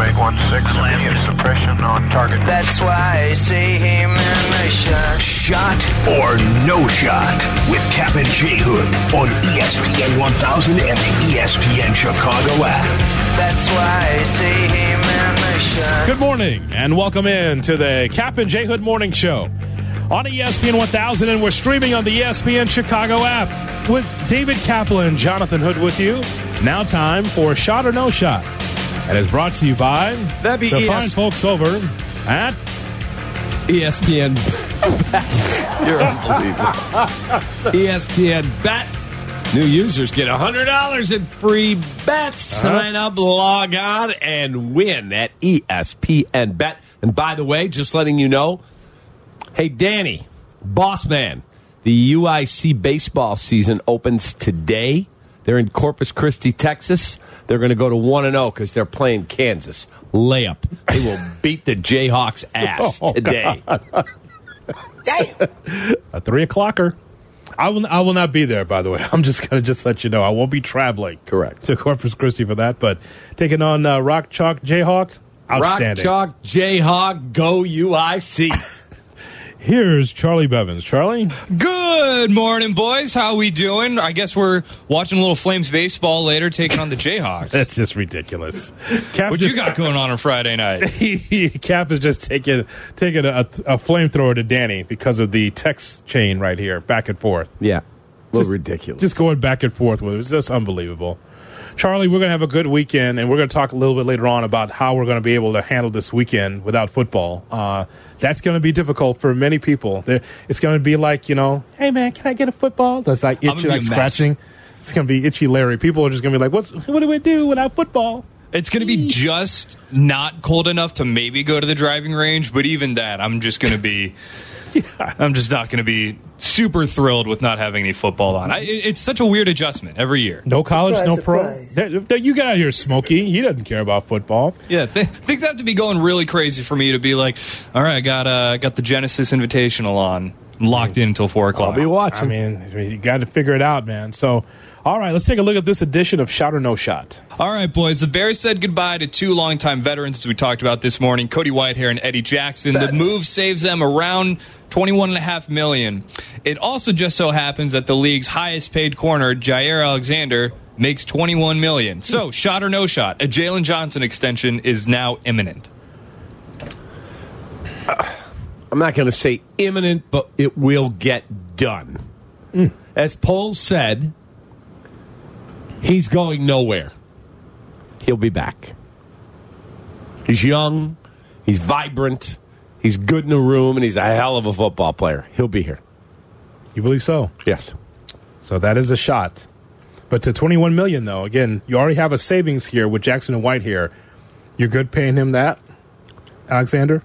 make one immediate suppression on target. That's why I see him in the shot. Shot or no shot with Kap and J Hood on ESPN 1000 and the ESPN Chicago app. That's why I see him in the shot. Good morning and welcome in to the Kap and J Hood Morning Show on ESPN 1000 and we're streaming on the ESPN Chicago app with David Kaplan, and Jonathan Hood with you. Now time for Shot or No Shot. And it's brought to you by That'd be the ES fine folks over at ESPN. Bet. You're unbelievable. ESPN Bet. New users get $100 in free bets. Uh-huh. Sign up, log on, and win at ESPN Bet. And by the way, just letting you know, hey, Danny, boss man, the UIC baseball season opens today. They're in Corpus Christi, Texas. They're going to go to 1 and 0 because they're playing Kansas. Layup. They will beat the Jayhawks' ass Oh, today. a three o'clocker. I will. I will not be there. By the way, I'm just gonna just let you know. I won't be traveling. Correct. to Corpus Christi for that, but taking on uh, Rock Chalk Jayhawk. Outstanding. Rock Chalk Jayhawk Go UIC. Here's Charlie Bevins. Charlie, Good morning, boys. How we doing? I guess we're watching a little Flames baseball later, taking on the Jayhawks. that's just ridiculous. Kap what just, you got going on on Friday night? Kap is just taking taking a, a flamethrower to Danny because of the text chain right here, back and forth. Yeah. A little Just- ridiculous. Just going back and forth with it. It's just unbelievable. Charlie, we're going to have a good weekend, and we're going to talk a little bit later on about how we're going to be able to handle this weekend without football. Uh, that's going to be difficult for many people. There, it's going to be like, you know, hey, man, can I get a football? That's like itchy, like scratching. It's going to be itchy Larry. People are just going to be like, What's, what do we do without football? It's going to be just not cold enough to maybe go to the driving range, but even that, I'm just going to be. I'm just not going to be super thrilled with not having any football on. I, it's such a weird adjustment every year. No college, Surprise, no pro. surprise. There- there- you get out here, Smokey. He doesn't care about football. Yeah, th- things have to be going really crazy for me to be like, all right, I got uh, got the Genesis Invitational on. I'm locked in until four o'clock. I'll be watching. I I mean, you got to figure it out, man. So, all right, let's take a look at this edition of Shot or No Shot. All right, boys. The Bears said goodbye to two longtime veterans, as we talked about this morning, Cody Whitehair and Eddie Jackson. The move saves them around twenty-one and a half million. It also just so happens that the league's highest-paid corner, Jaire Alexander, makes twenty-one million. So, hmm. shot or no shot, a Jaylon Johnson extension is now imminent. Uh, I'm not going to say imminent, but it will get done. Hmm. As Paul said, he's going nowhere. He'll be back. He's young, he's vibrant, he's good in the room, and he's a hell of a football player. He'll be here. You believe so? Yes. So that is a shot. But to 21 million, though, again, you already have a savings here with Jackson and Whitehair. You're good paying him that, Alexander?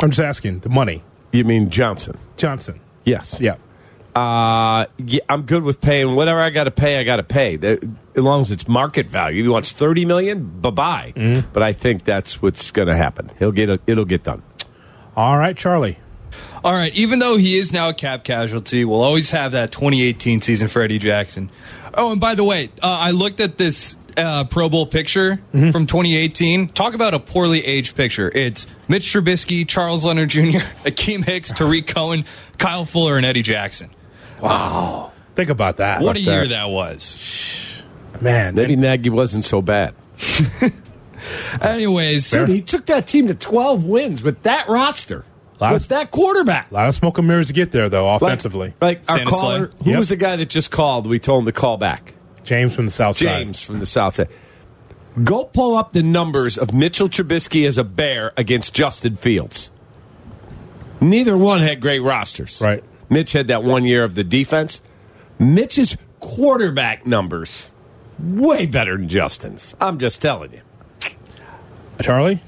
I'm just asking the money. You mean Johnson? Johnson. Yes. Yeah. Uh, yeah, I'm good with paying whatever I got to pay. I got to pay. The- As long as it's market value. If he wants thirty million, bye bye. But I think that's what's going to happen. He'll get a, it'll get done. All right, Charlie. All right, even though he is now a cap casualty, we'll always have that 2018 season for Eddie Jackson. Oh, and by the way, uh, I looked at this uh, Pro Bowl picture from 2018. Talk about a poorly aged picture. It's Mitch Trubisky, Charles Leno Jr., Akiem Hicks, Tarik Cohen, Kyle Fuller, and Eddie Jackson. Think about that. What a year that? that was. Man. Maybe Nagy wasn't so bad. Anyways, Dude, he took that team to 12 wins with that roster. Lot with of- that quarterback. A lot of smoke and mirrors to get there, though, offensively. Like, our Santa caller, Slay. who Yep. was the guy that just called? We told him to call back. James from the South Side. James from the South Side. Go pull up the numbers of Mitchell Trubisky as a Bear against Justin Fields. Neither one had great rosters. Right. Mitch had that one year of the defense. Mitch's quarterback numbers way better than Justin's. I'm just telling you. Charlie?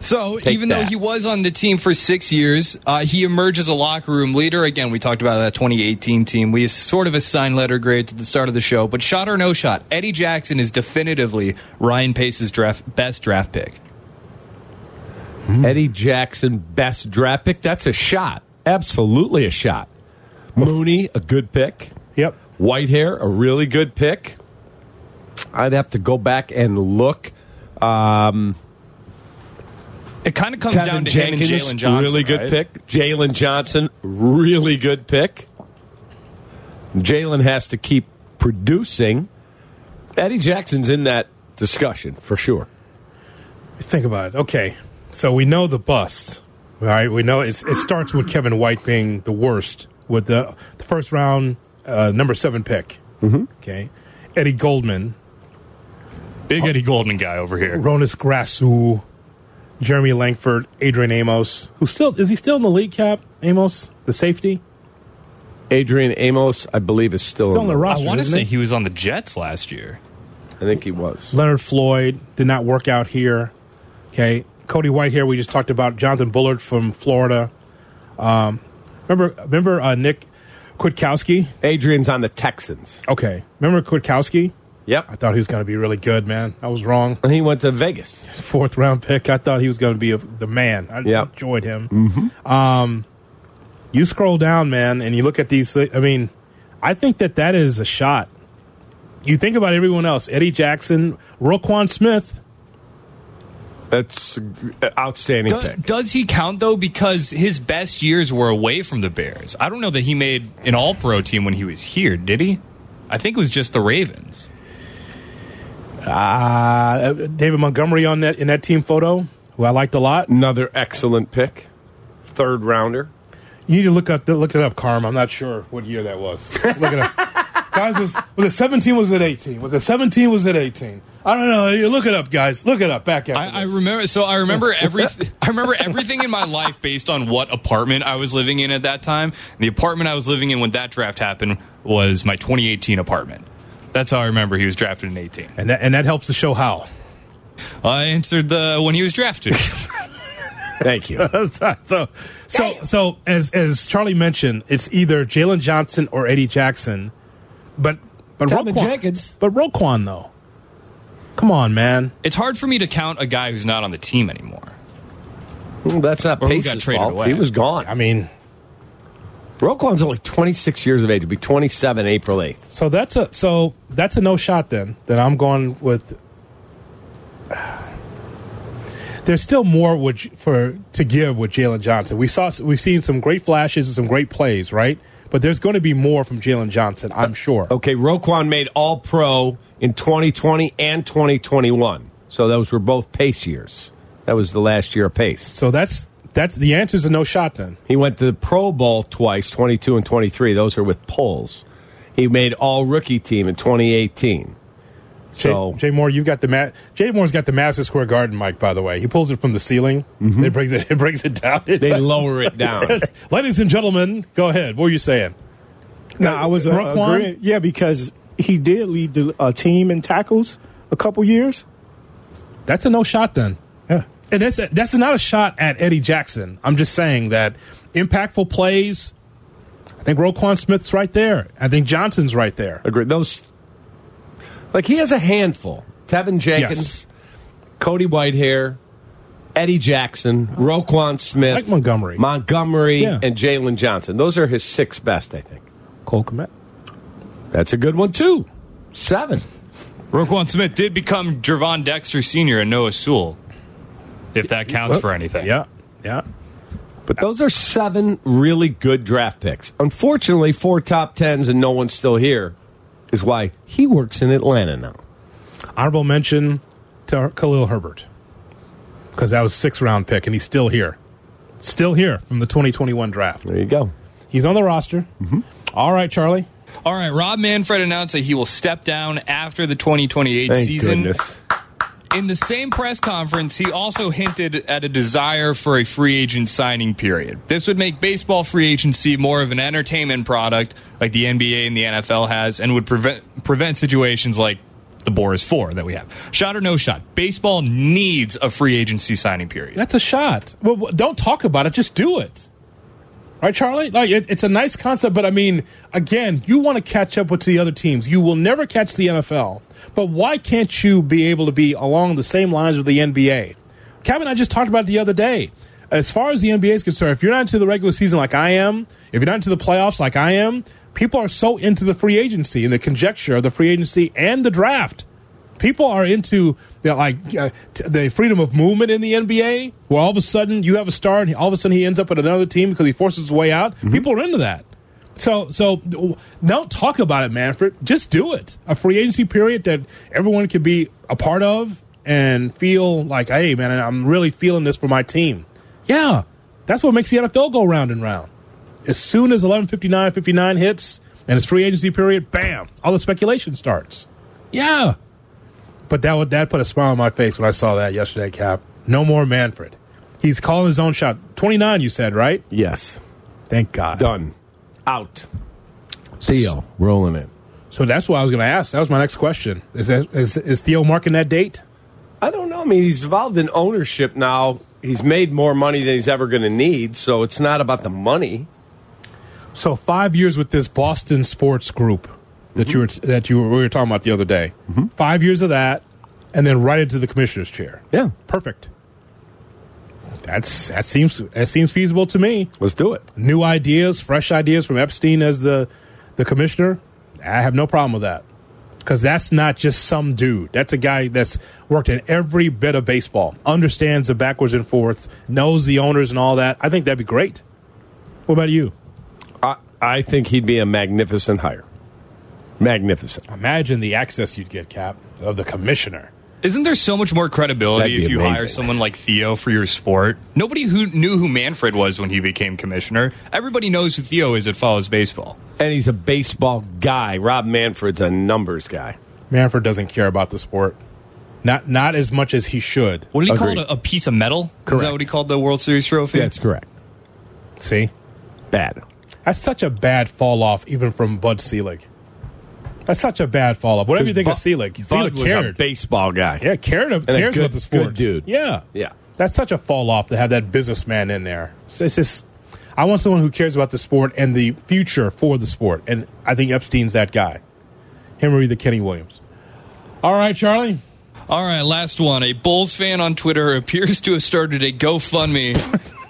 So Take even though he was on the team for six years, uh, he emerged as a locker room leader. Again, we talked about that 2018 team. We sort of assigned letter grades at the start of the show, but shot or no shot, Eddie Jackson is definitively Ryan Pace's draft best draft pick. Eddie Jackson, best draft pick. That's a shot. Absolutely a shot. Mooney, a good pick. Yep. Whitehair, a really good pick. I'd have to go back and look. Um, It kind of comes Kevin down to him and Jenkins, Jaylon Johnson. really good right? pick. Jaylon Johnson, really good pick. Jaylon has to keep producing. Eddie Jackson's in that discussion for sure. Think about it. Okay, so we know the bust. All right, we know it's, it starts with Kevin White being the worst with the, the first round uh, number seven pick. Mm-hmm. Okay, Eddie Goldman, Big Eddie Goldman guy over here. Hroniss Grasu, Jeremy Langford, Adrian Amos, who still is he still in the league? Kap Amos, the safety, Adrian Amos, I believe, is still, still on the roster. I want to say he? he was on the Jets last year. I think he was. Leonard Floyd did not work out here. Okay, Cody Whitehair. We just talked about Jonathan Bullard from Florida. Um, remember, remember uh, Nick Kwiatkowski. Adrian's on the Texans. Okay, remember Kwiatkowski? Yep. I thought he was going to be really good, man. I was wrong. And he went to Vegas. Fourth round pick. I thought he was going to be a, the man. I Yeah. enjoyed him. Mm-hmm. Um, you scroll down, man, and you look at these. I mean, I think that that is a shot. You think about everyone else: Eddie Jackson, Roquan Smith. That's outstanding Do- pick. does he count though? Because his best years were away from the Bears. I don't know that he made an All Pro team when he was here. Did he? I think it was just the Ravens. Uh, David Montgomery on that in that team photo, who I liked a lot. Another excellent pick. Third rounder. You need to look up look it up, Carm. I'm not sure what year that was. Look it up. Guys, was, was it 17? Was it 18? Was it 17? Was it 18? I don't know. You Look it up, guys. Look it up. Back at I, I remember. So I remember every. I remember everything in my life based on what apartment I was living in at that time. The apartment I was living in when that draft happened was my 2018 apartment. That's how I remember he was drafted in 18. and that and that helps to show how. I answered the when he was drafted. Thank you. so so so as as Charlie mentioned, it's either Jaylon Johnson or Eddie Jackson, but but Teven Roquan, Jenkins. but Roquan though. Come on, man. it's hard for me to count a guy who's not on the team anymore. Well, that's not Or Pace's got traded fault. away. He was gone. I mean, Roquan's only 26 years of age. He'll be 27 April 8th. so that's a so that's a no shot then. That I'm going with. There's still more with, for to give with Jaylon Johnson. We saw we've seen some great flashes and some great plays, right? But there's going to be more from Jaylon Johnson, I'm sure. Okay, Roquan made All Pro in 2020 and 2021. So those were both Pace years. That was the last year of Pace. So that's that's the answer is a no shot then. He went to the Pro Bowl twice, 22 and 23. Those are with Poles. He made All Rookie Team in 2018. So Jay, Jay Moore, you've got the ma- Jay Moore's got the Madison Square Garden mic. By the way, he pulls it from the ceiling. It brings it. It brings it down. It's they like- lower it down. Ladies and gentlemen, go ahead. What were you saying? No, I was uh, agreeing. Yeah, because he did lead the uh, team in tackles a couple years. That's a no shot then. Yeah. And that's a, that's not a shot at Eddie Jackson. I'm just saying that impactful plays. I think Roquan Smith's right there. I think Johnson's right there. Agree. Those, like he has a handful. Teven Jenkins, Yes. Cody Whitehair, Eddie Jackson, Roquan Smith, Mike Montgomery. Montgomery, Yeah. and Jaylon Johnson. Those are his six best, I think. Cole Kmet. That's a good one too. Seven. Roquan Smith did become Gervon Dexter Sr. and Noah Sewell, if that counts for anything. Yeah, yeah. But those are seven really good draft picks. Unfortunately, four top tens and no one's still here is why he works in Atlanta now. Honorable mention to Khalil Herbert because that was six round pick and he's still here, still here from the 2021 draft. There you go. He's on the roster. Mm-hmm. All right, Charlie. All right, Rob Manfred announced that he will step down after the 2028 Thank season. goodness. In the same press conference, he also hinted at a desire for a free agent signing period. This would make baseball free agency more of an entertainment product like the NBA and the NFL has and would prevent prevent situations like the Boras 4 that we have. Shot or no shot, baseball needs a free agency signing period. That's a shot. Well, don't talk about it. Just do it. Right, Charlie? Like it, it's a nice concept, but I mean, again, you want to catch up with the other teams. You will never catch the NFL, but why can't you be able to be along the same lines with the NBA? Kevin I just talked about the other day. As far as the NBA is concerned, if you're not into the regular season like I am, if you're not into the playoffs like I am, people are so into the free agency and the conjecture of the free agency and the draft. People are into the, like uh, t- the freedom of movement in the NBA, where all of a sudden you have a star, and all of a sudden he ends up at another team because he forces his way out. People are into that. So, so don't talk about it, Manfred. Just do it. A free agency period that everyone can be a part of and feel like, hey, man, I'm really feeling this for my team. Yeah, that's what makes the NFL go round and round. As soon as 11:59, 59 hits and it's free agency period, bam, all the speculation starts. Yeah, but that would that put a smile on my face when I saw that yesterday. Kap, no more Manfred. He's calling his own shot. 29, you said, right? Yes. Thank God. Done. Out. Theo, rolling it. So that's what I was going to ask. That was my next question. Is, that, is is Theo marking that date? I don't know. I mean, he's involved in ownership now. He's made more money than he's ever going to need, so it's not about the money. So five years with this Boston sports group that you were that you were, we were talking about the other day. Mm-hmm. Five years of that, and then right into the commissioner's chair. Yeah. Perfect. That's that seems that seems feasible to me. Let's do it. New ideas, fresh ideas from Epstein as the the commissioner. I have no problem with that because that's not just some dude. That's a guy that's worked in every bit of baseball, understands the backwards and forth, knows the owners and all that. I think that'd be great. What about you? I, I think he'd be a magnificent hire. Magnificent. Imagine the access you'd get, Kap, of the commissioner. Isn't there so much more credibility if you amazing. hire someone like Theo for your sport? Nobody who knew who Manfred was when he became commissioner. Everybody knows who Theo is that follows baseball. And he's a baseball guy. Rob Manfred's a numbers guy. Manfred doesn't care about the sport, not not as much as he should. What did he Agreed. call it? A, a piece of metal? Is that what he called the World Series trophy? That's correct. See, Bad. that's such a bad fall off, even from Bud Selig. That's such a bad fall off. Whatever you think of Selig, Bud Selig was a cared. baseball guy. Yeah, cared. a cares good- about the sport, good dude. Yeah, Yeah. That's such a fall off to have that businessman in there. So it's just, I want someone who cares about the sport and the future for the sport, and I think Epstein's that guy. Him or the Kenny Williams. All right, Charlie. All right, last one. A Bulls fan on Twitter appears to have started a GoFundMe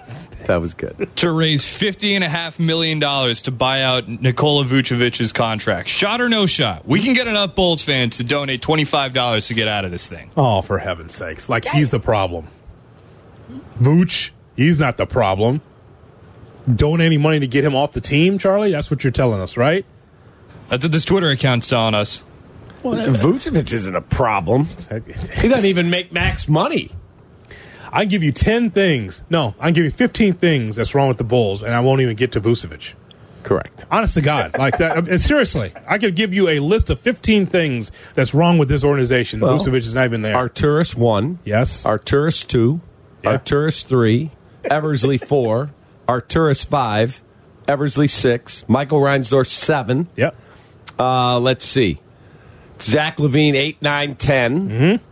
That was good. to raise fifty and a half million dollars to buy out Nikola Vucevic's contract. Shot or no shot? We can get enough Bulls fans to donate twenty five dollars to get out of this thing. Oh, for heaven's sakes! Like he's the problem. Vooch, he's not the problem. Donating money to get him off the team, Charlie. That's what you're telling us, right? That's what this Twitter account's telling us. Vucevic isn't a problem. He doesn't even make max money. I can give you 10 things. No, I can give you 15 things that's wrong with the Bulls, and I won't even get to Vucevic. Correct. Honest to God. Like that. And seriously, I could give you a list of 15 things that's wrong with this organization. Well, Vucevic is not even there. Arturas one. yes. Arturas two. Yeah. Arturas three. Eversley four. Arturas five. Eversley six. Michael Reinsdorf seven. yep. Uh, let's see. Zach LaVine, 8, 9, 10. Mm-hmm.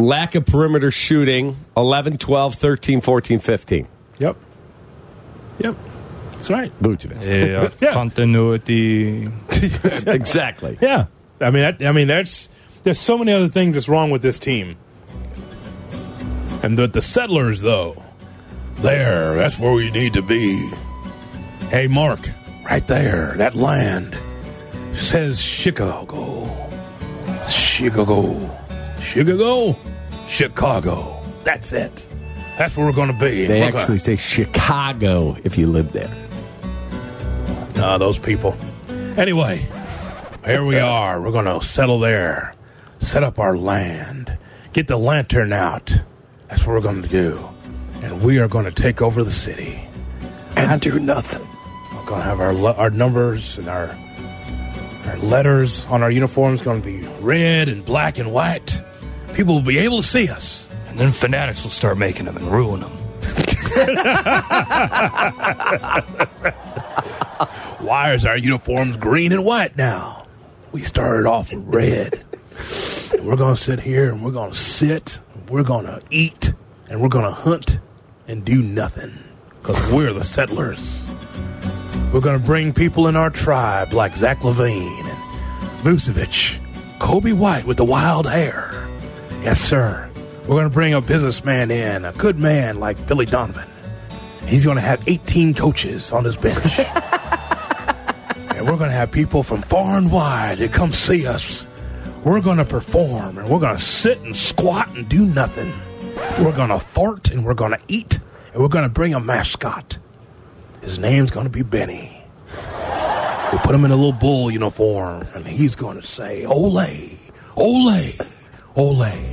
Lack of perimeter shooting, 11, 12, 13, 14, 15. Yep. Yep. That's right. Vucevic. Yeah, Yeah. continuity. exactly. Yeah. I mean, that, I mean, that's there's so many other things that's wrong with this team. And the, the settlers, though, there, that's where we need to be. Hey, Mark, right there, that land says Chicago. Chicago. Chicago. Chicago. That's it. That's where we're going to be. They We're gonna- actually say Chicago if you live there. Ah, those people. Anyway, here we are. We're going to settle there, set up our land, get the lantern out. That's what we're going to do. And we are going to take over the city. And do nothing. We're going to have our le- our numbers and our our letters on our uniforms going to be red and black and white. People will be able to see us. And then fanatics will start making them and ruin them. Why is our uniforms green and white now? We started off with red. And we're going to sit here and we're going to sit, we're going to eat, and we're going to hunt and do nothing because we're the settlers. We're going to bring people in our tribe like Zach LaVine and Vucevic, Coby White with the wild hair. Yes, sir. We're going to bring a businessman in, a good man like Billy Donovan. He's going to have 18 coaches on his bench. And we're going to have people from far and wide to come see us we're going to perform and we're going to sit and squat and do nothing. We're going to fart and we're going to eat and we're going to bring a mascot. His name's going to be Benny. We put him in a little bull uniform and he's going to say, Ole, Ole, Ole.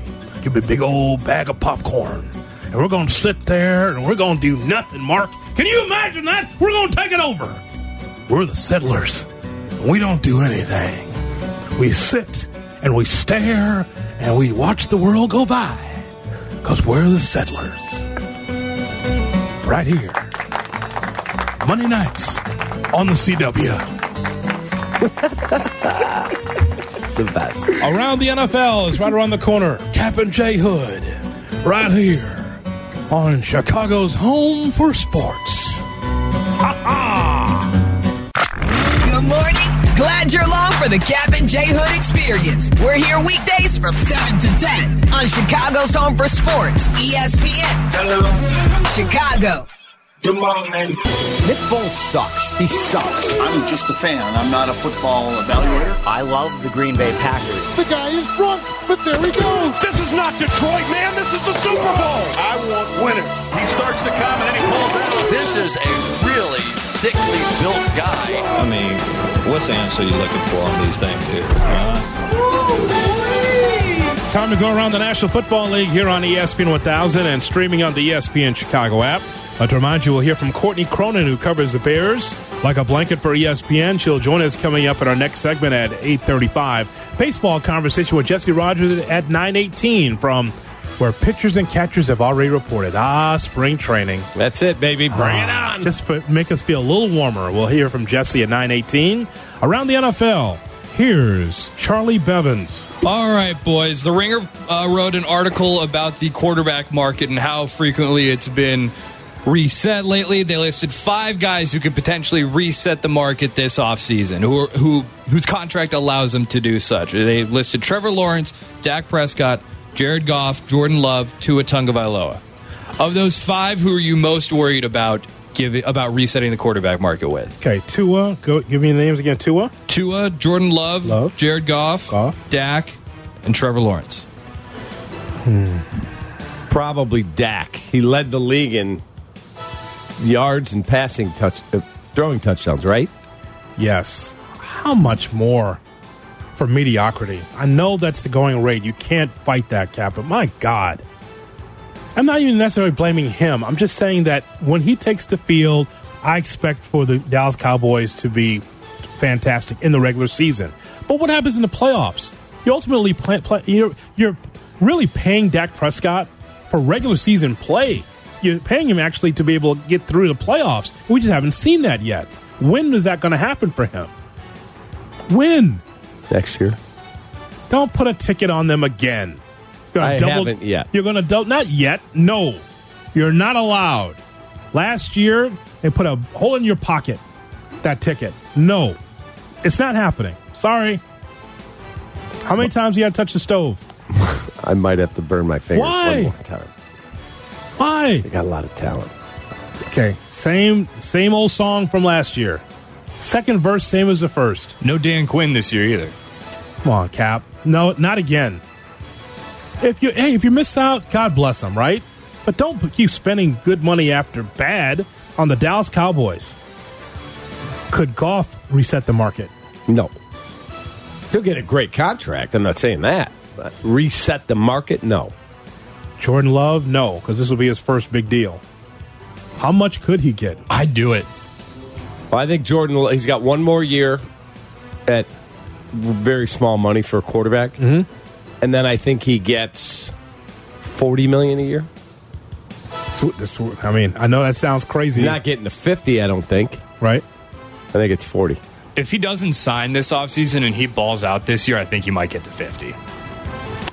Give me a big old bag of popcorn. And we're going to sit there and we're going to do nothing, Mark. Can you imagine that? We're going to take it over. We're the settlers. We don't do anything. We sit and we stare and we watch the world go by because we're the settlers. Right here. Monday nights on the CW. The best. Around the NFL is right around the corner. Kap and J Hood. Right here on Chicago's home for sports. Good morning. Glad you're along for the Kap and J Hood experience. We're here weekdays from 7 to 10 on Chicago's Home for Sports, ESPN. Hello. Chicago. Good morning. Nick Foles sucks. He sucks. I'm just a fan. I'm not a football evaluator. I love the Green Bay Packers. The guy is drunk, but there he goes. This is not Detroit, man. This is the Super Bowl. I want winners. He starts to come and then he pulls out. This is a really thickly built guy. I mean, what's the answer you're looking for on these things here? It's time to go around the National Football League here on ESPN 1000 and streaming on the ESPN Chicago app. But to remind you, we'll hear from Courtney Cronin, who covers the Bears like a blanket for ESPN. She'll join us coming up in our next segment at 8.35. Baseball conversation with Jesse Rogers at 9.18 from where pitchers and catchers have already reported. Ah, spring training. That's it, baby. Bring it Ah, on. Just for, make us feel a little warmer. We'll hear from Jesse at 9.18. Around the NFL, here's Charlie Bevins. All right, boys. The Ringer uh, wrote an article about the quarterback market and how frequently it's been reset lately. They listed five guys who could potentially reset the market this offseason, who, are, who whose contract allows them to do such. They listed Trevor Lawrence, Dak Prescott, Jared Goff, Jordan Love, Tua Tagovailoa. Of those five, who are you most worried about giving about resetting the quarterback market with? Okay, Tua. Go give me the names again. Tua. Tua, Jordan Love, Love. Jared Goff, Goff. Dak, and Trevor Lawrence. Hmm. Probably Dak. He led the league in yards and passing touch, uh, throwing touchdowns, right? Yes. How much more for mediocrity? I know that's the going rate. You can't fight that cap, but my God. I'm not even necessarily blaming him. I'm just saying that when he takes the field, I expect for the Dallas Cowboys to be fantastic in the regular season. But what happens in the playoffs? You ultimately play, play, you're, you're really paying Dak Prescott for regular season play. You're paying him actually to be able to get through the playoffs. We just haven't seen that yet. When is that going to happen for him? When? Next year. Don't put a ticket on them again. You're gonna I haven't yet. You're going to double. Not yet. No, you're not allowed. Last year they put a hole in your pocket. That ticket. No, it's not happening. Sorry. How many times you got to touch the stove? I might have to burn my fingers Why? one more time. Why? They got a lot of talent. Okay, same same old song from last year. Second verse, same as the first. No Dan Quinn this year either. Come on, Kap. No, not again. If you hey, if you miss out, God bless them, right? But don't keep spending good money after bad on the Dallas Cowboys. Could Goff reset the market? No. He'll get a great contract. I'm not saying that. But reset the market? No. Jordan Love, no, because this will be his first big deal. How much could he get? I'd do it. Well, I think Jordan, he's got one more year at very small money for a quarterback. Mm-hmm. And then I think he gets 40 million a year. This- this- I mean, I know that sounds crazy, He's not getting to 50, I don't think. right? I think it's 40. If he doesn't sign this offseason and he balls out this year, I think he might get to 50.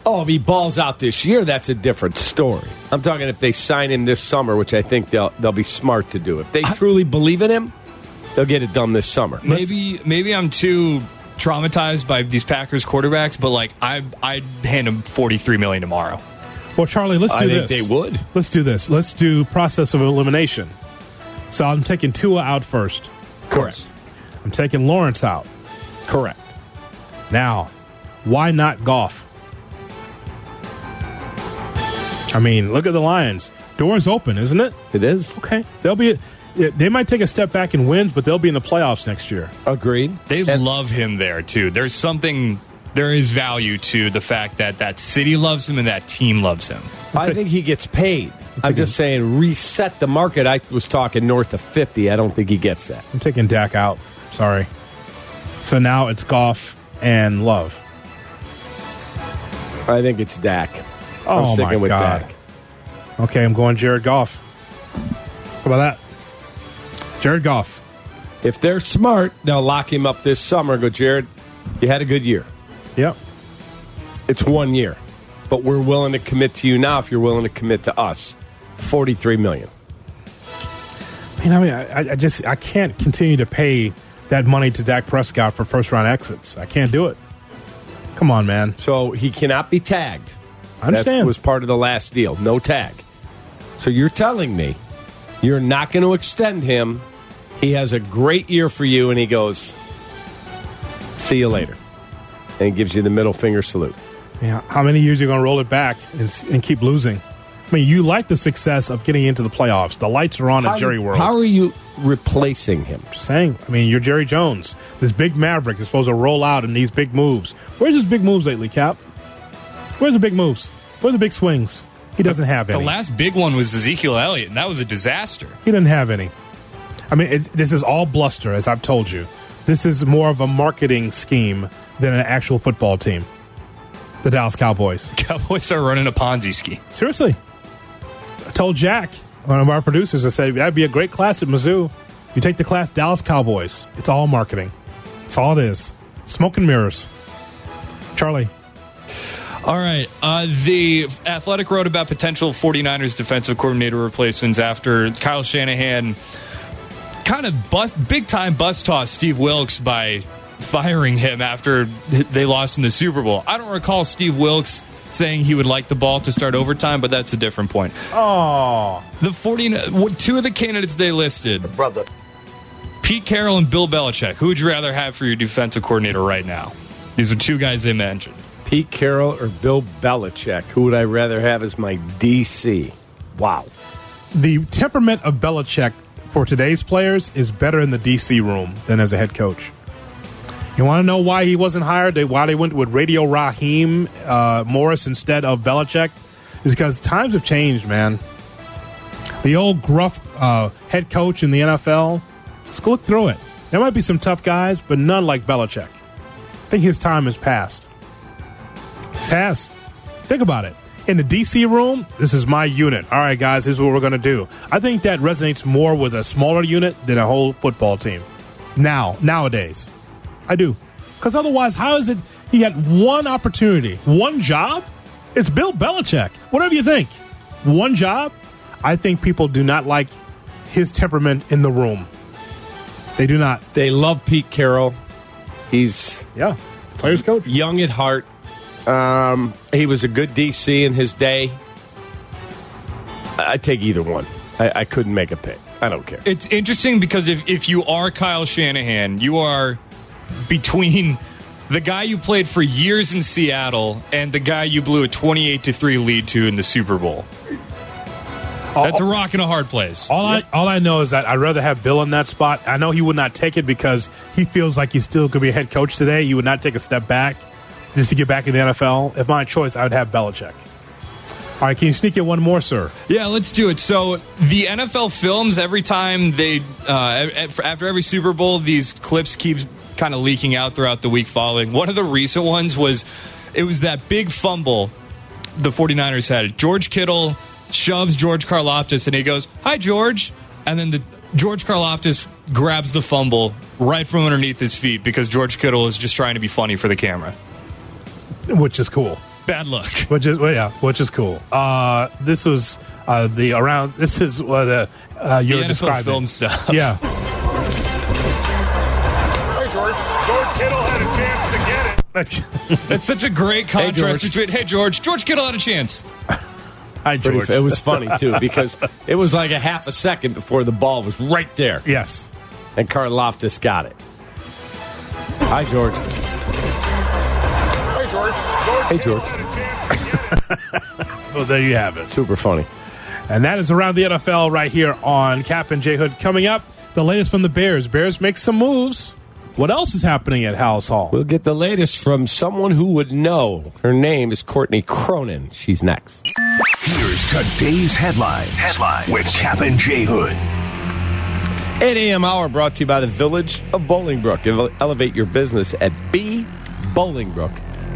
Oh, if he balls out this year, that's a different story. I'm talking if they sign him this summer, which I think they'll they'll be smart to do. If they truly believe in him, they'll get it done this summer. Maybe maybe I'm too traumatized by these Packers quarterbacks, but like I I'd hand him 43 million tomorrow. Well, Charlie, let's do I think this. they would. Let's do this. Let's do process of elimination. So I'm taking Tua out first. Correct. I'm taking Lawrence out. Correct. Now, Why not Goff? I mean, look at the Lions. Doors open, isn't it? It is. Okay. They'll be they might take a step back in wins, but they'll be in the playoffs next year. Agreed. They And- love him there too. There's something. There is value to the fact that that city loves him and that team loves him. I think he gets paid. I'm just saying, reset the market. I was talking north of 50. I don't think he gets that. I'm taking Dak out. Sorry. So now it's Goff and love. I think it's Dak. Oh, I'm sticking my with God. Dak. Okay, I'm going Jared Goff. How about that? Jared Goff. If they're smart, they'll lock him up this summer. Go, Jared. You had a good year. Yep. It's one year, but we're willing to commit to you now. If you're willing to commit to us, forty-three million. You know, I mean, I, I just I can't continue to pay that money to Dak Prescott for first round exits. I can't do it. Come on, man. So he cannot be tagged. I understand. That was part of the last deal. No tag. So you're telling me you're not going to extend him. He has a great year for you, and he goes, "See you later," and he gives you the middle finger salute. Yeah, how many years are you going to roll it back and, and keep losing? I mean, you like the success of getting into the playoffs. The lights are on at Jerry World. How are you replacing him? Just saying. I mean, you're Jerry Jones. This big maverick is supposed to roll out in these big moves. Where's his big moves lately, Kap? Where's the big moves? Where's the big swings? He doesn't have any. The last big one was Ezekiel Elliott, and that was a disaster. He doesn't have any. I mean, it's, this is all bluster, as I've told you. This is more of a marketing scheme than an actual football team. The Dallas Cowboys. Cowboys are running a Ponzi scheme. Seriously. I told Jack, one of our producers, I said, that'd be a great class at Mizzou. You take the class Dallas Cowboys. It's all marketing. It's all it is. Smoke and mirrors. Charlie. All right. Uh, the Athletic wrote about potential 49ers defensive coordinator replacements after Kyle Shanahan kind of bust, big time bust toss Steve Wilks by firing him after they lost in the Super Bowl. I don't recall Steve Wilks saying he would like the ball to start overtime, but that's a different point. Oh. The 49 two of the candidates they listed, Brother. Pete Carroll and Bill Belichick. Who would you rather have for your defensive coordinator right now? These are two guys they mentioned. Pete Carroll or Bill Belichick? Who would I rather have as my DC? Wow. The temperament of Belichick for today's players is better in the DC room than as a head coach. You want to know why he wasn't hired? Why they went with Radio Raheem uh, Morris instead of Belichick? Is because times have changed, man. The old gruff uh, head coach in the NFL, just look through it. There might be some tough guys, but none like Belichick. I think his time has passed. Has. Think about it. In the DC room, this is my unit. All right, guys, here's what we're going to do. I think that resonates more with a smaller unit than a whole football team. Now, nowadays. I do. Because otherwise, how is it he had one opportunity, one job? It's Bill Belichick. Whatever you think. One job? I think people do not like his temperament in the room. They do not. They love Pete Carroll. He's Yeah. Players coach. young at heart. Um, he was a good DC in his day. I take either one. I, I couldn't make a pick. I don't care. It's interesting because if, if you are Kyle Shanahan, you are between the guy you played for years in Seattle and the guy you blew a 28 to 3 lead to in the Super Bowl. That's a rock and a hard place. All I all I know is that I'd rather have Bill in that spot. I know he would not take it because he feels like he still could be a head coach today. He would not take a step back just to get back in the NFL. If my choice, I would have Belichick. All right, can you sneak in one more, sir? Yeah, let's do it. So the NFL films every time they uh, after every Super Bowl, these clips keep kind of leaking out throughout the week following. One of the recent ones was it was that big fumble the 49ers had. George Kittle shoves George Karlaftis and he goes, "Hi George." And then the George Karlaftis grabs the fumble right from underneath his feet because George Kittle is just trying to be funny for the camera. Which is cool. Bad luck. Which is well, yeah, which is cool. Uh, this was uh, the around. This is what uh, uh, The you're NFL describing. film stuff. Yeah. Hey, George. George Kittle had a chance to get it. It's such a great contrast George. between hey George, George Kittle had a chance. Hi, Pretty George. f- it was funny too because it was like a half a second before the ball was right there, yes. and Karlaftis got it. Hi, George. Hey, George. Hey, George. So there you have it. Super funny. And that is around the NFL right here on Kap and J Hood. Coming up, the latest from the Bears. Bears make some moves. What else is happening at Halas Hall? We'll get the latest from someone who would know. Her name is Courtney Cronin. She's next. Here's today's headlines. Headlines with Kap and J Hood. 8 a.m. hour brought to you by the Village of Bolingbrook. Ele- Elevate your business at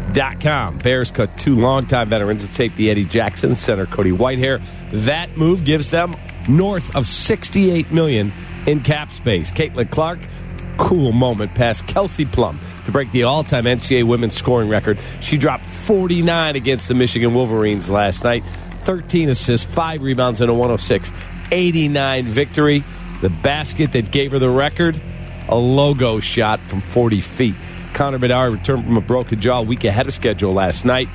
bbolingbrook.com. Bears cut two longtime veterans at safety Eddie Jackson, center Cody Whitehair. That move gives them north of 68 million in cap space. Caitlin Clark, cool moment past Kelsey Plum to break the all-time NCAA women's scoring record. She dropped 49 against the Michigan Wolverines last night. 13 assists, 5 rebounds, and a 106 89 victory. The basket that gave her the record, a logo shot from 40 feet. Connor Bedard returned from a broken jaw a week ahead of schedule last night.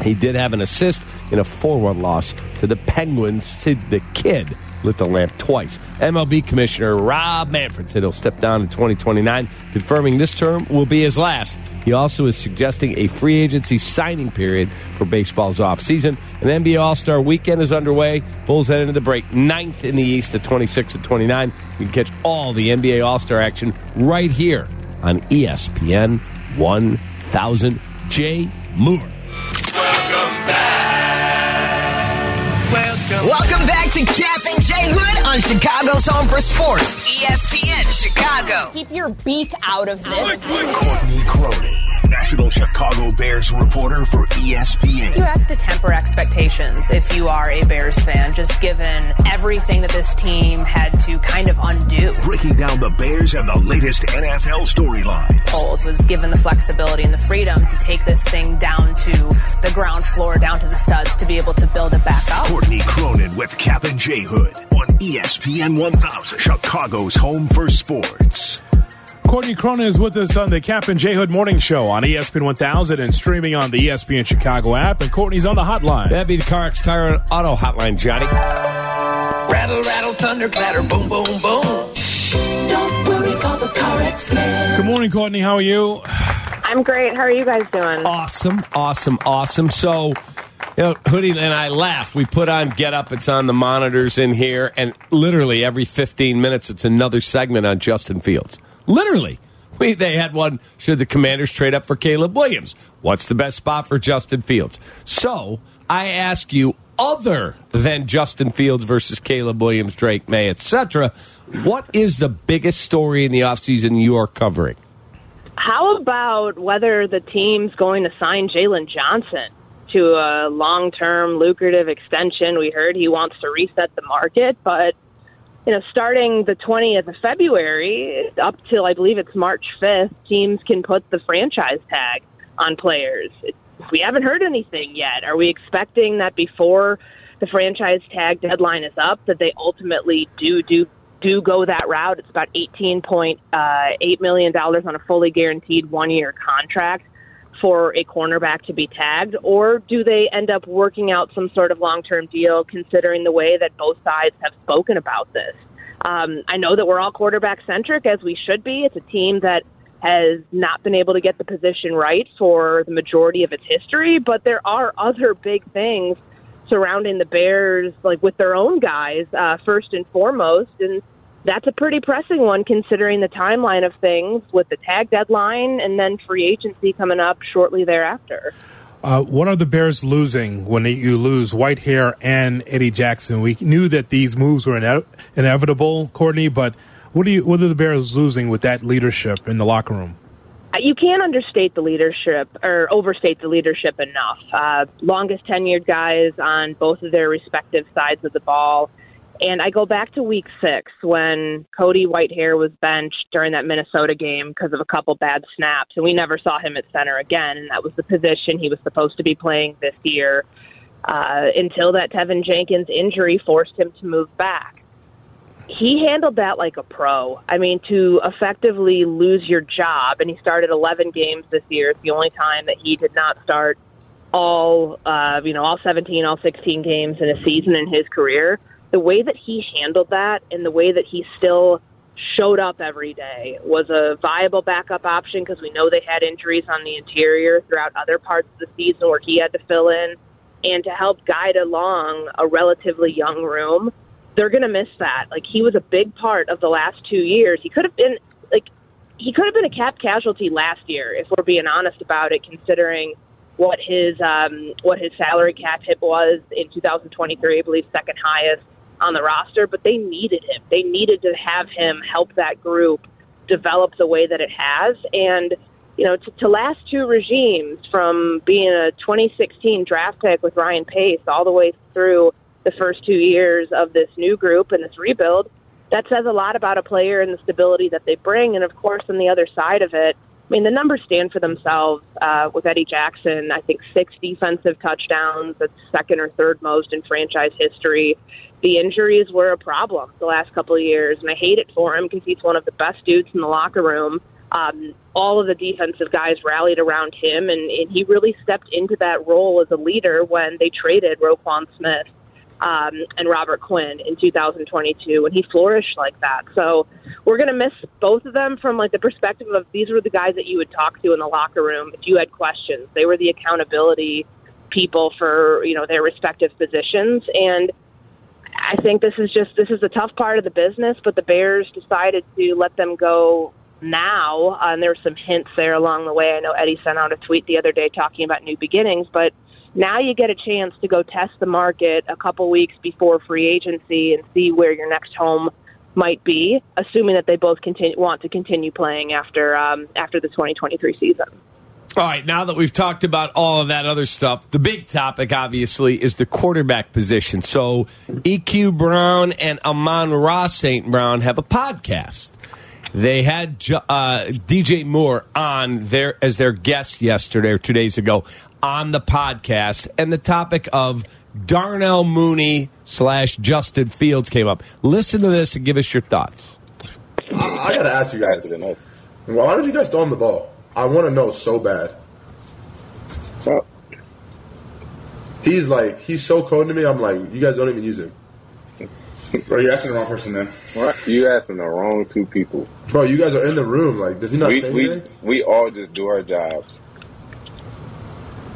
He did have an assist in a 4 1 loss to the Penguins. Sid the Kid lit the lamp twice. MLB Commissioner Rob Manfred said he'll step down in 2029, confirming this term will be his last. He also is suggesting a free agency signing period for baseball's offseason. An NBA All Star weekend is underway. Bulls head into the break ninth in the East at 26 and 29. You can catch all the NBA All Star action right here on ESPN 1000. Jay Moore. Welcome back Welcome back to Kap and J Hood on Chicago's Home for Sports, ESPN Chicago. Keep your beak out of this. Courtney Cronin, National Chicago Bears reporter for ESPN. You have to temper expectations if you are a Bears fan, just given everything that this team had to kind of undo. Breaking down the Bears and the latest NFL storylines. Poles was given the flexibility and the freedom to take this thing down to the ground floor, down to the studs, to be able to build it back up. Courtney Cronin with Kap and J Hood on ESPN 1000, Chicago's home for sports. Courtney Cronin is with us on the Captain and J Hood Morning Show on ESPN 1000 and streaming on the ESPN Chicago app. And Courtney's on the hotline. That'd be the CarX Tire and Auto Hotline, Johnny. Rattle, rattle, thunder, clatter, boom, boom, boom. Don't worry, call the car man. Good morning, Courtney. How are you? I'm great. How are you guys doing? Awesome, awesome, awesome. So, you know, Hoodie and I laugh. We put on Get Up. It's on the monitors in here, and literally every 15 minutes, it's another segment on Justin Fields. Literally. They had one, should the commanders trade up for Caleb Williams? What's the best spot for Justin Fields? So, I ask you, other than Justin Fields versus Caleb Williams, Drake Maye, etc., what is the biggest story in the offseason you're covering? How about whether the team's going to sign Jaylon Johnson to a long term lucrative extension? We heard he wants to reset the market, but you know, starting the 20th of February up till I believe it's March 5th, teams can put the franchise tag on players. It, we haven't heard anything yet. Are we expecting that before the franchise tag deadline is up that they ultimately do do do go that route? It's about 18.8 uh, million dollars on a fully guaranteed one year contract for a cornerback to be tagged, or do they end up working out some sort of long term deal considering the way that both sides have spoken about this? Um, I know that we're all quarterback centric, as we should be. It's a team that has not been able to get the position right for the majority of its history, but there are other big things surrounding the Bears, like with their own guys, uh, first and foremost. And that's a pretty pressing one considering the timeline of things with the tag deadline and then free agency coming up shortly thereafter. Uh, what are the Bears losing when you lose Whitehair and Eddie Jackson? We knew that these moves were ine- inevitable, Courtney, but what are you? What are the Bears losing with that leadership in the locker room? Uh, You can't understate the leadership or overstate the leadership enough. Uh, longest tenured guys on both of their respective sides of the ball. And I go back to week six when Cody Whitehair was benched during that Minnesota game because of a couple bad snaps, and we never saw him at center again. And that was the position he was supposed to be playing this year uh, until that Teven Jenkins injury forced him to move back. He handled that like a pro. I mean, to effectively lose your job, and he started 11 games this year. It's the only time that he did not start all, uh, you know, all 17, all 16 games in a season in his career the way that he handled that and the way that he still showed up every day, was a viable backup option because we know they had injuries on the interior throughout other parts of the season where he had to fill in, and to help guide along a relatively young room. They're going to miss that. Like he was a big part of the last two years. He could have been like he could have been a cap casualty last year if we're being honest about it, considering what his um, what his salary cap hit was in 2023. I believe second highest on the roster, but they needed him. They needed to have him help that group develop the way that it has. And, you know, to, to last two regimes from being a 2016 draft pick with Ryan Pace all the way through the first two years of this new group and this rebuild, that says a lot about a player and the stability that they bring. And of course, on the other side of it, I mean, the numbers stand for themselves uh, with Eddie Jackson. I think six defensive touchdowns. That's second or third most in franchise history. The injuries were a problem the last couple of years, and I hate it for him because he's one of the best dudes in the locker room. Um, all of the defensive guys rallied around him, and, and he really stepped into that role as a leader when they traded Roquan Smith um, and Robert Quinn in 2022, and he flourished like that. So we're going to miss both of them from like the perspective of these were the guys that you would talk to in the locker room if you had questions. They were the accountability people for you know their respective positions, and I think this is just this is a tough part of the business. But the Bears decided to let them go now, uh, and there were some hints there along the way. I know Eddie sent out a tweet the other day talking about new beginnings, but now you get a chance to go test the market a couple weeks before free agency and see where your next home might be, assuming that they both continue, want to continue playing after um, after the 2023 season. All right, now that we've talked about all of that other stuff, the big topic obviously is the quarterback position. So EQ Brown and Amon-Ra St. Brown have a podcast. They had uh, DJ Moore on there as their guest yesterday or two days ago on the podcast, and the topic of Darnell Mooney slash Justin Fields came up. Listen to this and give us your thoughts. I, I got to ask you guys. Why did you guys throw him the ball? I want to know so bad. He's like, he's so cold to me. I'm like, you guys don't even use him. Bro, you're asking the wrong person then. What? You asking the wrong two people. Bro, you guys are in the room. Like, does he not we, say we, anything? we all just do our jobs.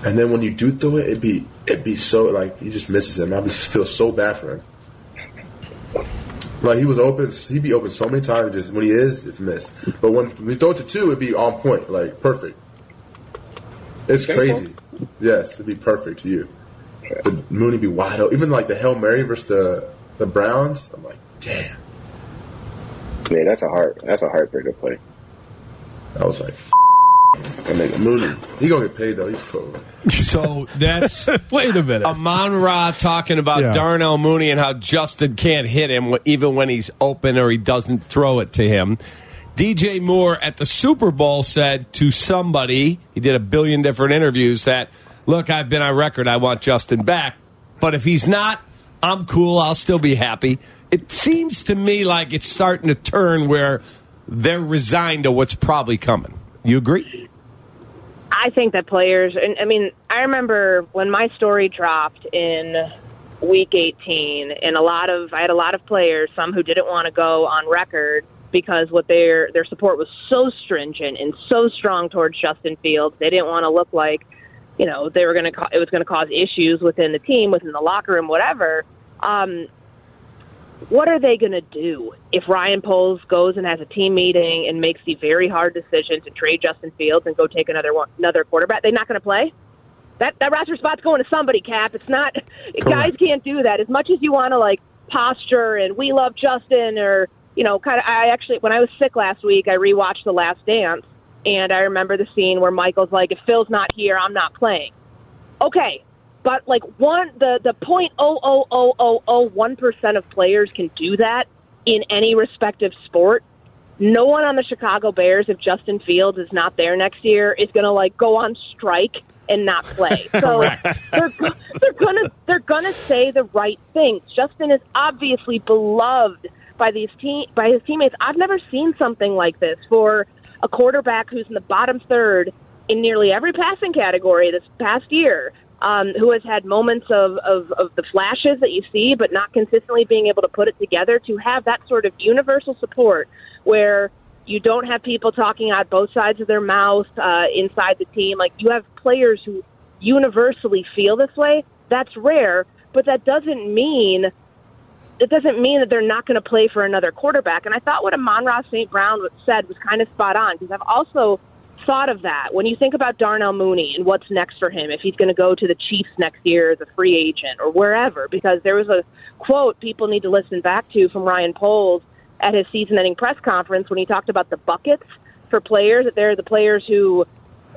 And then when you do throw it, it'd be it'd be so like he just misses him. I just feel so bad for him. Like he was open, he'd be open so many times. Just when he is, it's missed. But when we throw it to two, it'd be on point, like perfect. It's crazy. Yes, it'd be perfect to you. The Mooney be wide open. Even like the Hail Mary versus the the Browns. I'm like, damn. Man, that's a heart. That's a heartbreaker play. I was like, and then Mooney, he gonna get paid though. He's cool. So that's wait a minute. Amon Ra talking about Yeah. Darnell Mooney and how Justin can't hit him even when he's open or he doesn't throw it to him. DJ Moore at the Super Bowl said to somebody, he did a billion different interviews, that, look, I've been on record, I want Justin back. But if he's not, I'm cool, I'll still be happy. It seems to me like it's starting to turn where they're resigned to what's probably coming. You agree? I think that players, and I mean, I remember when my story dropped in week 18, and a lot of I had a lot of players, some who didn't want to go on record because what their their support was so stringent and so strong towards Justin Fields, they didn't want to look like, you know, they were going to it was going to cause issues within the team, within the locker room, whatever. Um, what are they going to do if Ryan Poles goes and has a team meeting and makes the very hard decision to trade Justin Fields and go take another one, another quarterback? They're not going to play. That that roster spot's going to somebody. Kap. It's not. Guys can't do that. As much as you want to like posture and we love Justin or you know, kind of. I actually when I was sick last week, I rewatched The Last Dance, and I remember the scene where Michael's like, "If Phil's not here, I'm not playing." Okay, but like one the the point oh oh oh oh oh one percent of players can do that in any respective sport. No one on the Chicago Bears, if Justin Fields is not there next year, is going to like go on strike and not play. So they're they're gonna they're gonna say the right things. Justin is obviously beloved by these team by his teammates. I've never seen something like this for a quarterback who's in the bottom third in nearly every passing category this past year. Um, who has had moments of, of, of the flashes that you see, but not consistently being able to put it together, to have that sort of universal support where you don't have people talking out both sides of their mouth uh, inside the team. Like you have players who universally feel this way. That's rare, but that doesn't mean it doesn't mean that they're not going to play for another quarterback. And I thought what Amon-Ra St. Brown said was kind of spot on because I've also thought of that when you think about Darnell Mooney and what's next for him if he's going to go to the Chiefs next year as a free agent or wherever. Because there was a quote people need to listen back to from Ryan Poles at his season-ending press conference when he talked about the buckets for players. That they're the players who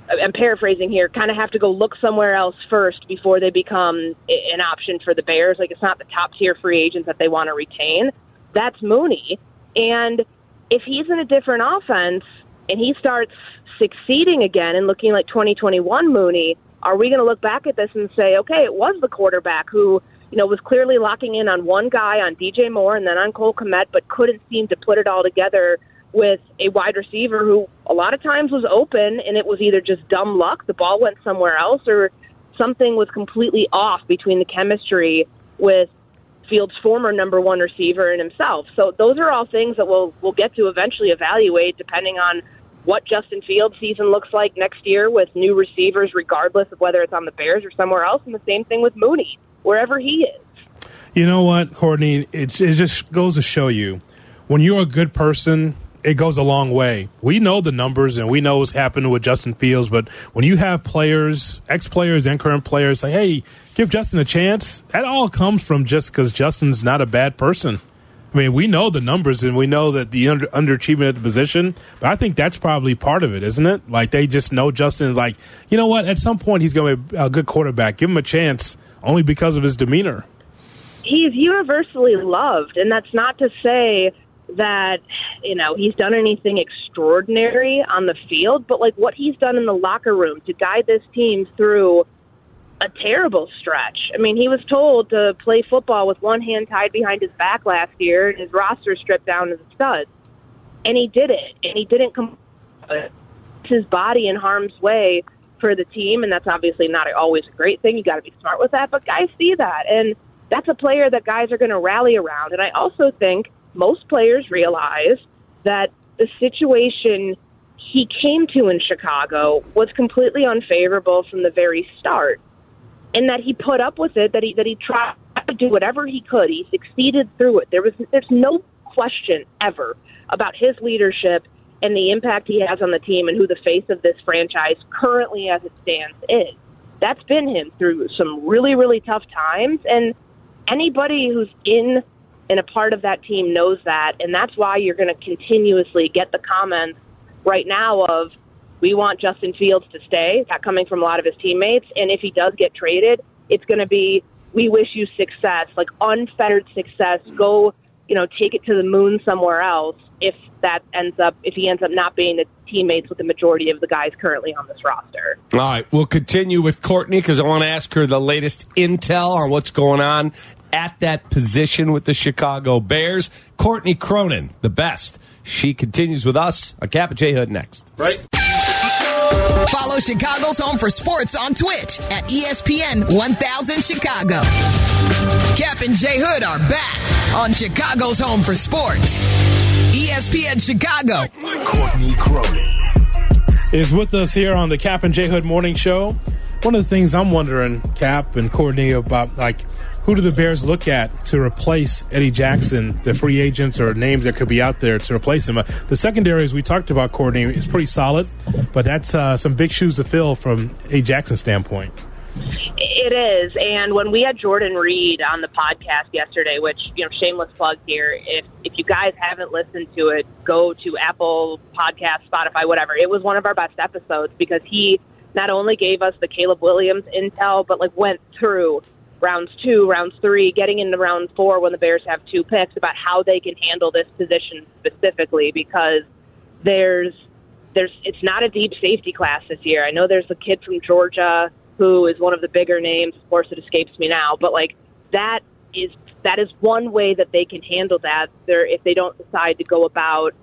I'm paraphrasing here, kind of have to go look somewhere else first before they become an option for the Bears. Like it's not the top tier free agents that they want to retain. That's Mooney. And if he's in a different offense and he starts succeeding again and looking like 2021 Mooney, are we going to look back at this and say, okay, it was the quarterback who, you know, was clearly locking in on one guy, on DJ Moore, and then on Cole Kmet, but couldn't seem to put it all together with a wide receiver who a lot of times was open and it was either just dumb luck, the ball went somewhere else, or something was completely off between the chemistry with Fields' former number one receiver and himself. So those are all things that we'll we'll get to eventually evaluate depending on what Justin Fields' season looks like next year with new receivers, regardless of whether it's on the Bears or somewhere else. And the same thing with Mooney, wherever he is. You know what, Courtney? It, it just goes to show you when you're a good person it goes a long way. We know the numbers and we know what's happened with Justin Fields, but when you have players, ex players and current players say, hey, give Justin a chance, that all comes from just because Justin's not a bad person. I mean, we know the numbers and we know that the under, underachievement at the position, but I think that's probably part of it, isn't it? Like they just know Justin is like, you know what? At some point, he's going to be a good quarterback. Give him a chance only because of his demeanor. He's universally loved, and that's not to say that you know he's done anything extraordinary on the field, but like what he's done in the locker room to guide this team through a terrible stretch. I mean, he was told to play football with one hand tied behind his back last year and his roster stripped down to the studs. And he did it. And he didn't come his body in harm's way for the team and that's obviously not always a great thing. You got to be smart with that, but guys see that and that's a player that guys are going to rally around. And I also think most players realize that the situation he came to in Chicago was completely unfavorable from the very start, and that he put up with it. That he that he tried to do whatever he could. He succeeded through it. There was there's no question ever about his leadership and the impact he has on the team and who the face of this franchise currently as it stands is. That's been him through some really really tough times, and anybody who's in and a part of that team knows that, and that's why you're going to continuously get the comments right now of we want Justin Fields to stay. That coming from a lot of his teammates, and if he does get traded, it's going to be we wish you success, like unfettered success. Go, you know, take it to the moon somewhere else. If that ends up, if he ends up not being the teammates with the majority of the guys currently on this roster. All right, we'll continue with Courtney because I want to ask her the latest intel on what's going on at that position with the Chicago Bears. Courtney Cronin, the best. She continues with us on Kap and J Hood next. Right. Follow Chicago's Home for Sports on Twitch at ESPN 1000 Chicago. Kap and Jay Hood are back on Chicago's Home for Sports. ESPN Chicago. Courtney Cronin. is with us here on the Kap and Jay Hood Morning Show. One of the things I'm wondering, Kap and Courtney, about like who do the Bears look at to replace Eddie Jackson, the free agents or names that could be out there to replace him? Uh, the secondary, as we talked about, Courtney, is pretty solid, but that's uh, some big shoes to fill from a Jackson standpoint. It is, and when we had Jordan Reid on the podcast yesterday, which you know, shameless plug here. If if you guys haven't listened to it, go to Apple Podcast, Spotify, whatever. It was one of our best episodes because he not only gave us the Caleb Williams intel, but like went through rounds two, rounds three, getting into round four when the Bears have two picks about how they can handle this position specifically because there's there's it's not a deep safety class this year. I know there's a kid from Georgia who is one of the bigger names. Of course, it escapes me now, but like that is that is one way that they can handle that. There, if they don't decide to go about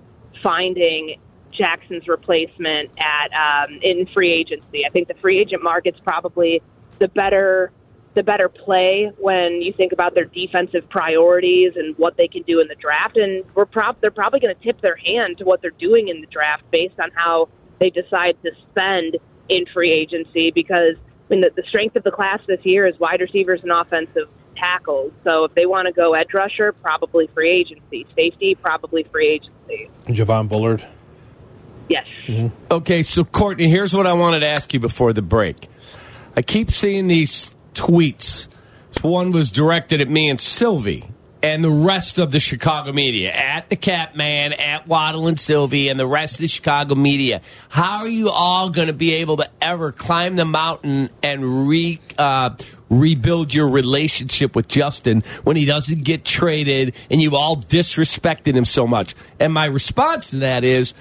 finding Jackson's replacement at um, in free agency, I think the free agent market's probably the better the better play when you think about their defensive priorities and what they can do in the draft. And we're prob- they're probably going to tip their hand to what they're doing in the draft based on how they decide to spend in free agency. Because I mean, the, the strength of the class this year is wide receivers and offensive tackles. So if they want to go edge rusher, probably free agency. Safety, probably free agency. Javon Bullard. Yes. Mm-hmm. Okay, so Courtney, here's what I wanted to ask you before the break. I keep seeing these tweets. One was directed at me and Silvy and the rest of the Chicago media, at the Kap Man, at Waddle and Silvy, and the rest of the Chicago media. How are you all going to be able to ever climb the mountain and re, uh, rebuild your relationship with Justin when he doesn't get traded and you've all disrespected him so much? And my response to that is,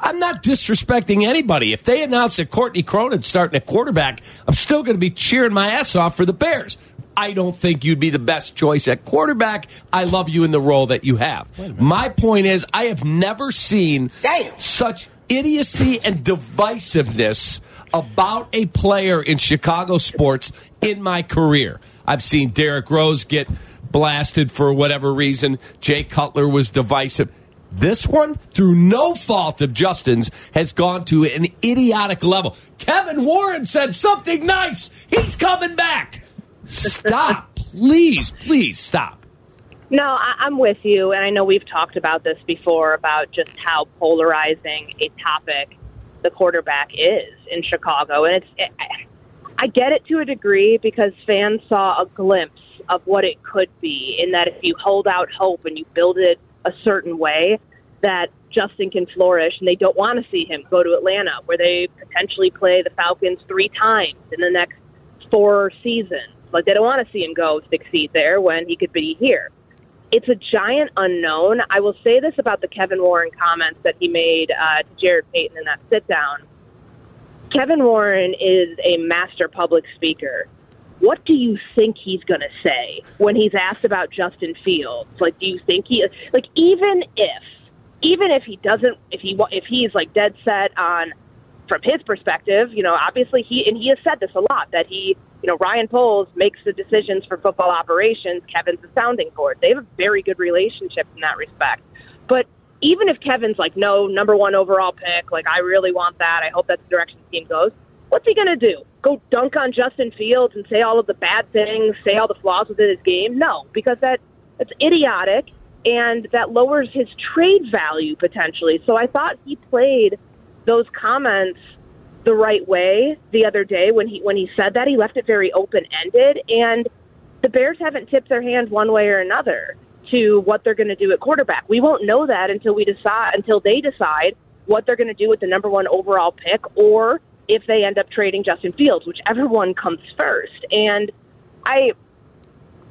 I'm not disrespecting anybody. If they announce that Courtney Cronin's starting at quarterback, I'm still going to be cheering my ass off for the Bears. I don't think you'd be the best choice at quarterback. I love you in the role that you have. My point is, I have never seen such idiocy and divisiveness about a player in Chicago sports in my career. I've seen Derrick Rose get blasted for whatever reason. Jay Cutler was divisive. This one, through no fault of Justin's, has gone to an idiotic level. Kevin Warren said something nice. He's coming back. Stop. please, please stop. No, I, I'm with you, and I know we've talked about this before about just how polarizing a topic the quarterback is in Chicago, and it's. It, I get it to a degree because fans saw a glimpse of what it could be, in that if you hold out hope and you build it a certain way, that Justin can flourish, and they don't want to see him go to Atlanta, where they potentially play the Falcons three times in the next four seasons. Like they don't want to see him go succeed there when he could be here. It's a giant unknown. I will say this about the Kevin Warren comments that he made uh, to Jarrett Payton in that sit down. Kevin Warren is a master public speaker. What do you think he's going to say when he's asked about Justin Fields? Like, do you think he like even if even if he doesn't if he if he's like dead set on from his perspective, you know, obviously he and he has said this a lot that he, you know, Ryan Poles makes the decisions for football operations. Kevin's the sounding board. They have a very good relationship in that respect. But even if Kevin's like, no, number one overall pick, like I really want that. I hope that's the direction the team goes. What's he going to do? Go dunk on Justin Fields and say all of the bad things, say all the flaws within his game? No, because that that's idiotic and that lowers his trade value potentially. So I thought he played those comments the right way the other day when he when he said that he left it very open ended and the Bears haven't tipped their hand one way or another to what they're going to do at quarterback. We won't know that until we decide until they decide what they're going to do with the number 1 overall pick or if they end up trading Justin Fields, whichever one comes first. And I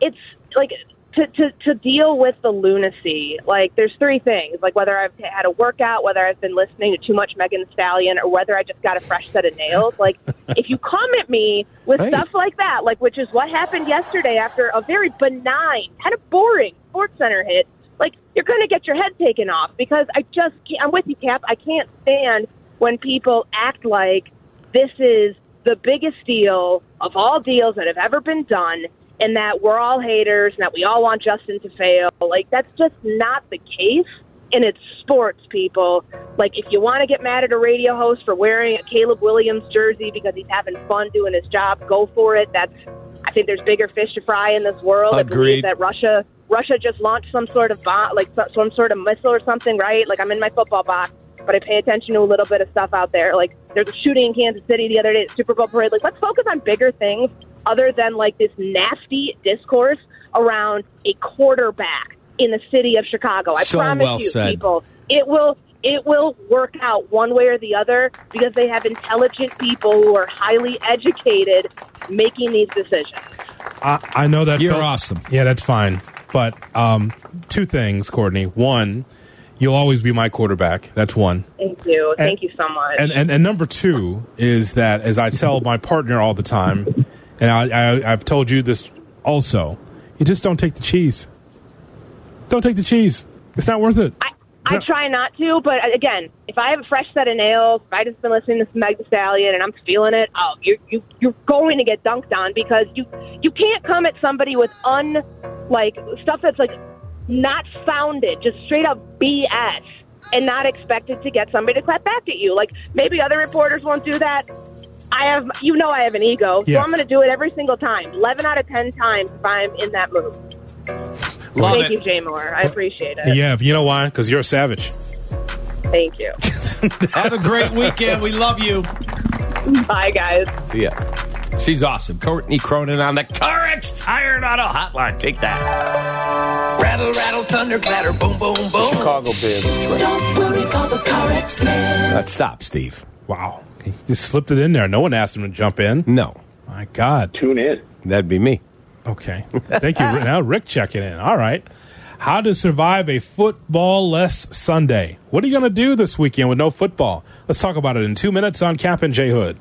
it's like to, to, to deal with the lunacy, like there's three things, like whether I've had a workout, whether I've been listening to too much Megan Thee Stallion, or whether I just got a fresh set of nails. Like if you come at me with Right. stuff like that, like which is what happened yesterday after a very benign, kind of boring Sports Center hit, like you're going to get your head taken off because I just can't, I'm with you, Kap. I can't stand when people act like this is the biggest deal of all deals that have ever been done and that we're all haters and that we all want Justin to fail. Like that's just not the case. And it's sports, people. Like if you want to get mad at a radio host for wearing a Caleb Williams jersey because he's having fun doing his job, go for it. That's I think there's bigger fish to fry in this world. Agreed. that Russia Russia just launched some sort of bomb, like some sort of missile or something, right? Like I'm in my football box, but I pay attention to a little bit of stuff out there. Like there's a shooting in Kansas City the other day at Super Bowl parade. Like let's focus on bigger things other than like this nasty discourse around a quarterback in the city of Chicago. I So promise well you, said. people, it will it will work out one way or the other because they have intelligent people who are highly educated making these decisions. I, I know that You're felt- awesome. Yeah, that's fine. But um, two things, Courtney. One, you'll always be my quarterback. That's one. Thank you. Thank you so much. And, and and number two is that as I tell my partner all the time, and I, I I've told you this also, you just don't take the cheese. Don't take the cheese. It's not worth it. I try not to, but again, if I have a fresh set of nails, if I just been listening to Meg Thee Stallion and I'm feeling it, oh, you're you, you're going to get dunked on because you you can't come at somebody with un like stuff that's like not founded, just straight up BS, and not expected to get somebody to clap back at you. Like maybe other reporters won't do that. I have, you know, I have an ego, so I'm going to do it every single time, eleven out of ten times if I'm in that mood. Love Thank it. you, Jay Moore. I appreciate it. Yeah, you know why? Because you're a savage. Thank you. Have a great weekend. We love you. Bye, guys. See ya. She's awesome. Courtney Cronin on the CarX Tire and Auto Hotline. Take that. Rattle, rattle, thunder, clatter, boom, boom, boom. Chicago Bears. Don't worry, call the CarX man. Uh, stop, Steve. Wow. He just slipped it in there. No one asked him to jump in. No. My God. Tune in. That'd be me. Okay. Thank you. now Rick checking in. All right. How to survive a football less Sunday. What are you going to do this weekend with no football? Let's talk about it in two minutes on Kap and J Hood.